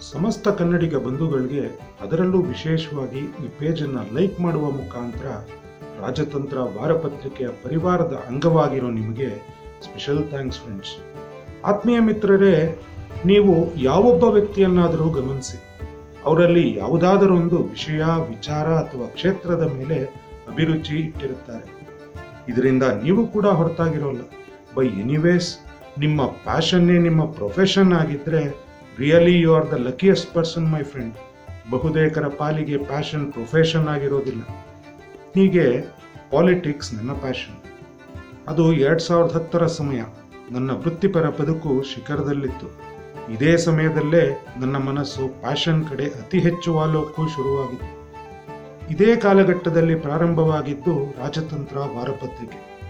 ಸಮಸ್ತ ಕನ್ನಡಿಗ ಬಂಧುಗಳಿಗೆ ಅದರಲ್ಲೂ ವಿಶೇಷವಾಗಿ ಈ ಪೇಜನ್ನು ಲೈಕ್ ಮಾಡುವ ಮುಖಾಂತರ ರಾಜತಂತ್ರ ವಾರಪತ್ರಿಕೆಯ ಪರಿವಾರದ ಅಂಗವಾಗಿರೋ ನಿಮಗೆ ಸ್ಪೆಷಲ್ ಥ್ಯಾಂಕ್ಸ್ ಫ್ರೆಂಡ್ಸ್. ಆತ್ಮೀಯ ಮಿತ್ರರೇ, ನೀವು ಯಾವೊಬ್ಬ ವ್ಯಕ್ತಿಯನ್ನಾದರೂ ಗಮನಿಸಿ, ಅವರಲ್ಲಿ ಯಾವುದಾದರೊಂದು ವಿಷಯ, ವಿಚಾರ ಅಥವಾ ಕ್ಷೇತ್ರದ ಮೇಲೆ ಅಭಿರುಚಿ ಇಟ್ಟಿರುತ್ತಾರೆ. ಇದರಿಂದ ನೀವು ಕೂಡ ಹೊರತಾಗಿರೋಲ್ಲ. ಬೈ ಎನಿವೇಸ್, ನಿಮ್ಮ ಪ್ಯಾಷನ್ನೇ ನಿಮ್ಮ ಪ್ರೊಫೆಷನ್ ಆಗಿದ್ರೆ really you are the luckiest person my friend ಬಹುತೇಕರ ಪಾಲಿಗೆ ಪ್ಯಾಷನ್ ಪ್ರೊಫೆಷನ್ ಆಗಿರೋದಿಲ್ಲ. ಹೀಗೆ ಪಾಲಿಟಿಕ್ಸ್ ನನ್ನ ಪ್ಯಾಷನ್ ಅದು ಎರಡು ಸಾವಿರದ ಹತ್ತರ ಸಮಯ. ನನ್ನ ವೃತ್ತಿಪರ ಬದುಕು ಶಿಖರದಲ್ಲಿತ್ತು. ಇದೇ ಸಮಯದಲ್ಲೇ ನನ್ನ ಮನಸ್ಸು ಪ್ಯಾಷನ್ ಕಡೆ ಅತಿ ಹೆಚ್ಚು ವಾಲೋಕ್ಕೂ ಶುರುವಾಗಿತ್ತು. ಇದೇ ಕಾಲಘಟ್ಟದಲ್ಲಿ ಪ್ರಾರಂಭವಾಗಿದ್ದು ರಾಜತಂತ್ರ ವಾರಪತ್ರಿಕೆ.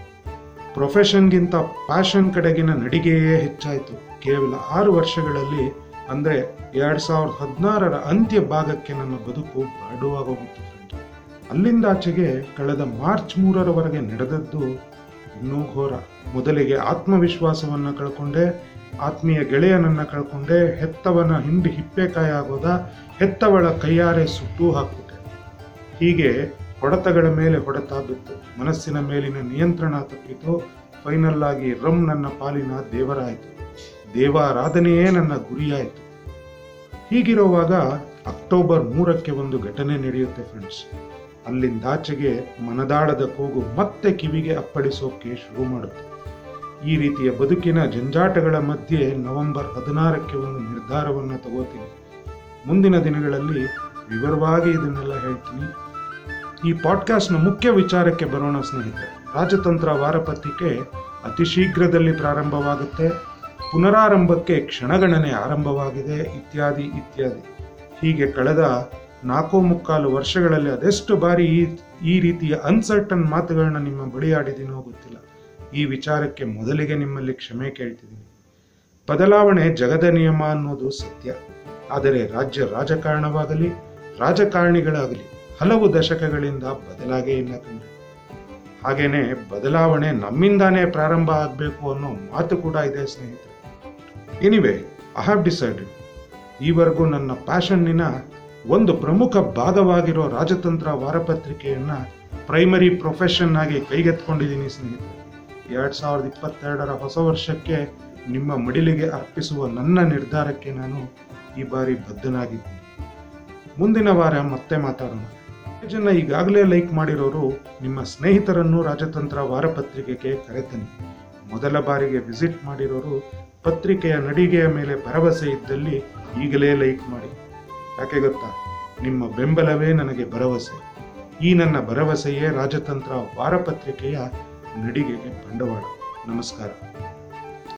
ಪ್ರೊಫೆಷನ್ಗಿಂತ ಪ್ಯಾಷನ್ ಕಡೆಗಿನ ನಡಿಗೆಯೇ ಹೆಚ್ಚಾಯಿತು. ಕೇವಲ ಆರು ವರ್ಷಗಳಲ್ಲಿ ಅಂದರೆ ಎರಡು ಸಾವಿರದ ಹದಿನಾರರ ಅಂತ್ಯ ಭಾಗಕ್ಕೆ ನನ್ನ ಬದುಕು ಬಾಡುವಾಗೋಗಿತ್ತು ಫ್ರೆಂಡ್. ಅಲ್ಲಿಂದಾಚೆಗೆ ಕಳೆದ ಮಾರ್ಚ್ ಮೂರರವರೆಗೆ ನಡೆದದ್ದು ಇನ್ನೂ ಘೋರ. ಮೊದಲಿಗೆ ಆತ್ಮವಿಶ್ವಾಸವನ್ನು ಕಳ್ಕೊಂಡೆ, ಆತ್ಮೀಯ ಗೆಳೆಯನನ್ನ ಕಳ್ಕೊಂಡೆ, ಹೆತ್ತವನ ಹಿಂಡಿ ಹಿಪ್ಪೆಕಾಯಿ ಆಗೋದ, ಹೆತ್ತವಳ ಕೈಯಾರೆ ಸುಟ್ಟು ಹಾಕ್ಬಿಟ್ಟೆ. ಹೀಗೆ ಹೊಡೆತಗಳ ಮೇಲೆ ಹೊಡೆತ ಬಿತ್ತು. ಮನಸ್ಸಿನ ಮೇಲಿನ ನಿಯಂತ್ರಣ ತಪ್ಪಿತು. ಫೈನಲ್ ಆಗಿ ರಮ್ ನನ್ನ ಪಾಲಿನ ದೇವರಾಯಿತು. ದೇವಾರಾಧನೆಯೇ ನನ್ನ ಗುರಿಯಾಯಿತು. ಹೀಗಿರುವಾಗ ಅಕ್ಟೋಬರ್ ಮೂರಕ್ಕೆ ಒಂದು ಘಟನೆ ನಡೆಯುತ್ತೆ ಫ್ರೆಂಡ್ಸ್ ಅಲ್ಲಿಂದಾಚೆಗೆ ಮನದಾಳದ ಕೂಗು ಮತ್ತೆ ಕಿವಿಗೆ ಅಪ್ಪಳಿಸೋಕೆ ಶುರು ಮಾಡುತ್ತೆ. ಈ ರೀತಿಯ ಬದುಕಿನ ಜಂಜಾಟಗಳ ಮಧ್ಯೆ ನವೆಂಬರ್ ಹದಿನಾರಕ್ಕೆ ಒಂದು ನಿರ್ಧಾರವನ್ನು ತಗೋತೀನಿ. ಮುಂದಿನ ದಿನಗಳಲ್ಲಿ ವಿವರವಾಗಿ ಇದನ್ನೆಲ್ಲ ಹೇಳ್ತೀನಿ. ಈ ಪಾಡ್ಕಾಸ್ಟ್ನ ಮುಖ್ಯ ವಿಚಾರಕ್ಕೆ ಬರೋಣ ಸ್ನೇಹಿತರೆ. ರಾಜತಂತ್ರ ವಾರಪತ್ರಿಕೆ ಅತಿ ಶೀಘ್ರದಲ್ಲಿ ಪ್ರಾರಂಭವಾಗುತ್ತೆ. ಪುನರಾರಂಭಕ್ಕೆ ಕ್ಷಣಗಣನೆ ಆರಂಭವಾಗಿದೆ, ಇತ್ಯಾದಿ ಇತ್ಯಾದಿ. ಹೀಗೆ ಕಳೆದ ನಾಲ್ಕು ಮುಕ್ಕಾಲು ವರ್ಷಗಳಲ್ಲಿ ಅದೆಷ್ಟು ಬಾರಿ ಈ ಈ ರೀತಿಯ ಅನ್ಸರ್ಟನ್ ಮಾತುಗಳನ್ನ ನಿಮ್ಮ ಬಳಿ ಆಡಿದೀನೋ ಗೊತ್ತಿಲ್ಲ. ಈ ವಿಚಾರಕ್ಕೆ ಮೊದಲಿಗೆ ನಿಮ್ಮಲ್ಲಿ ಕ್ಷಮೆ ಕೇಳ್ತಿದ್ದೀನಿ. ಬದಲಾವಣೆ ಜಗದ ನಿಯಮ ಅನ್ನೋದು ಸತ್ಯ. ಆದರೆ ರಾಜ್ಯ ರಾಜಕಾರಣವಾಗಲಿ, ರಾಜಕಾರಣಿಗಳಾಗಲಿ, ಹಲವು ದಶಕಗಳಿಂದ ಬದಲಾಗೇ ಇಲ್ಲ ಕಂಡು ಹಾಗೇನೆ ಬದಲಾವಣೆ ನಮ್ಮಿಂದಾನೇ ಪ್ರಾರಂಭ ಆಗಬೇಕು ಅನ್ನೋ ಮಾತು ಕೂಡ ಇದೆ ಸ್ನೇಹಿತರೆ. ಎನಿವೆ ಐ ಹ್ಯಾವ್ ಡಿಸೈಡೆಡ್ ಈವರೆಗೂ ನನ್ನ ಪ್ಯಾಷನ್ನಿನ ಒಂದು ಪ್ರಮುಖ ಭಾಗವಾಗಿರೋ ರಾಜತಂತ್ರ ವಾರಪತ್ರಿಕೆಯನ್ನು ಪ್ರೈಮರಿ ಪ್ರೊಫೆಷನ್ ಆಗಿ ಕೈಗೆತ್ಕೊಂಡಿದ್ದೀನಿ ಸ್ನೇಹಿತರೆ. ಎರಡು ಸಾವಿರದ ಇಪ್ಪತ್ತೆರಡರ ಹೊಸ ವರ್ಷಕ್ಕೆ ನಿಮ್ಮ ಮಡಿಲಿಗೆ ಅರ್ಪಿಸುವ ನನ್ನ ನಿರ್ಧಾರಕ್ಕೆ ನಾನು ಈ ಬಾರಿ ಬದ್ಧನಾಗಿದ್ದೀನಿ. ಮುಂದಿನ ವಾರ ಮತ್ತೆ ಮಾತಾಡೋಣ. ಜನ ಈಗಾಗಲೇ ಲೈಕ್ ಮಾಡಿರೋರು ನಿಮ್ಮ ಸ್ನೇಹಿತರನ್ನು ರಾಜತಂತ್ರ ವಾರಪತ್ರಿಕೆಗೆ ಕರೆತನ್ನಿ. ಮೊದಲ ಬಾರಿಗೆ ವಿಸಿಟ್ ಮಾಡಿರೋರು ಪತ್ರಿಕೆಯ ನಡಿಗೆಯ ಮೇಲೆ ಭರವಸೆ ಇದ್ದಲ್ಲಿ ಈಗಲೇ ಲೈಕ್ ಮಾಡಿ. ಯಾಕೆ ಗೊತ್ತಾ? ನಿಮ್ಮ ಬೆಂಬಲವೇ ನನಗೆ ಭರವಸೆ. ಈ ನನ್ನ ಭರವಸೆಯೇ ರಾಜತಂತ್ರ ವಾರಪತ್ರಿಕೆಯ ನಡಿಗೆಗೆ ಬಂಡವಾಳ. ನಮಸ್ಕಾರ.